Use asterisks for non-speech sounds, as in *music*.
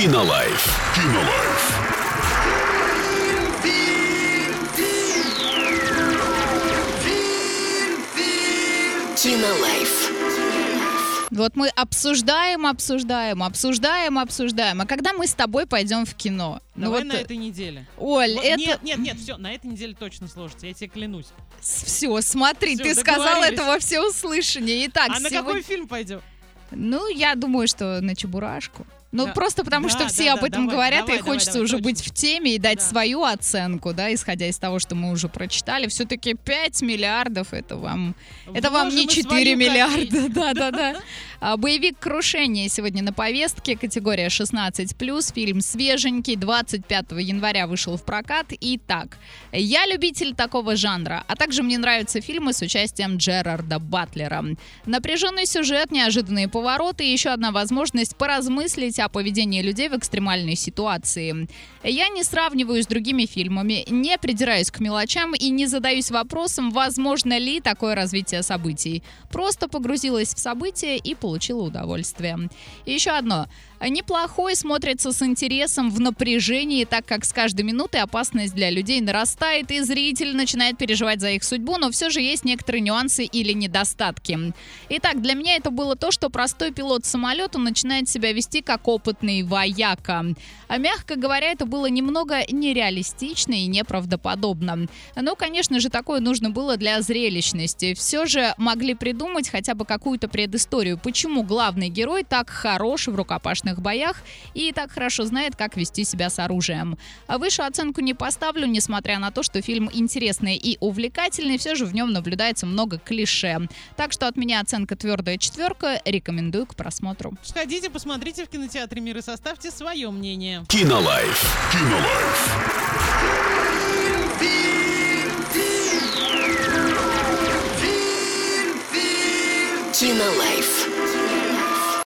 Кинолайф. Кинолайф. Кинолайф. Вот мы обсуждаем, обсуждаем, обсуждаем, обсуждаем. А когда мы с тобой пойдем в кино? Ну Давай вот, на этой неделе. Оль, Вот- это... Нет, нет, нет, все, на этой неделе точно сложится, я тебе клянусь. Все, смотри, Всё, ты сказал договорились. это во всеуслышание. Итак, а на сегодня- какой фильм пойдем? Ну, я думаю, что на Чебурашку. Ну, Да. просто потому Да, что все да, об этом давай, говорят, давай, и давай, хочется уже точно. быть в теме и дать Да. свою оценку, да, исходя из того, что мы уже прочитали. Все-таки 5 миллиардов это вам это вам не Вложим и 4 свою миллиарда. *laughs* Да, да, да. А, Боевик Крушение сегодня на повестке. Категория 16 Фильм свеженький. 25 января вышел в прокат. Итак, я любитель такого жанра, а также мне нравятся фильмы с участием Джерарда Батлера. Напряженный сюжет, неожиданные повороты и еще одна возможность поразмыслить о поведении людей в экстремальной ситуации. Я не сравниваю с другими фильмами, не придираюсь к мелочам и не задаюсь вопросом, возможно ли такое развитие событий. Просто погрузилась в события и получила удовольствие. И еще одно. Неплохой смотрится с интересом в напряжении, так как с каждой минутой опасность для людей нарастает, и зритель начинает переживать за их судьбу, но все же есть некоторые нюансы или недостатки. Итак, для меня это было то, что простой пилот самолета начинает себя вести как опытный вояка. А мягко говоря, это было немного нереалистично и неправдоподобно. Ну, конечно же, такое нужно было для зрелищности. Все же могли придумать хотя бы какую-то предысторию, почему главный герой так хорош в рукопашных боях и так хорошо знает, как вести себя с оружием. А выше оценку не поставлю, несмотря на то, что фильм интересный и увлекательный, все же в нем наблюдается много клише. Так что от меня оценка твердая четверка, рекомендую к просмотру. Сходите, посмотрите в кинотеатре «Мир» и составьте свое мнение. Кинолайф. Кинолайф. Кинолайф.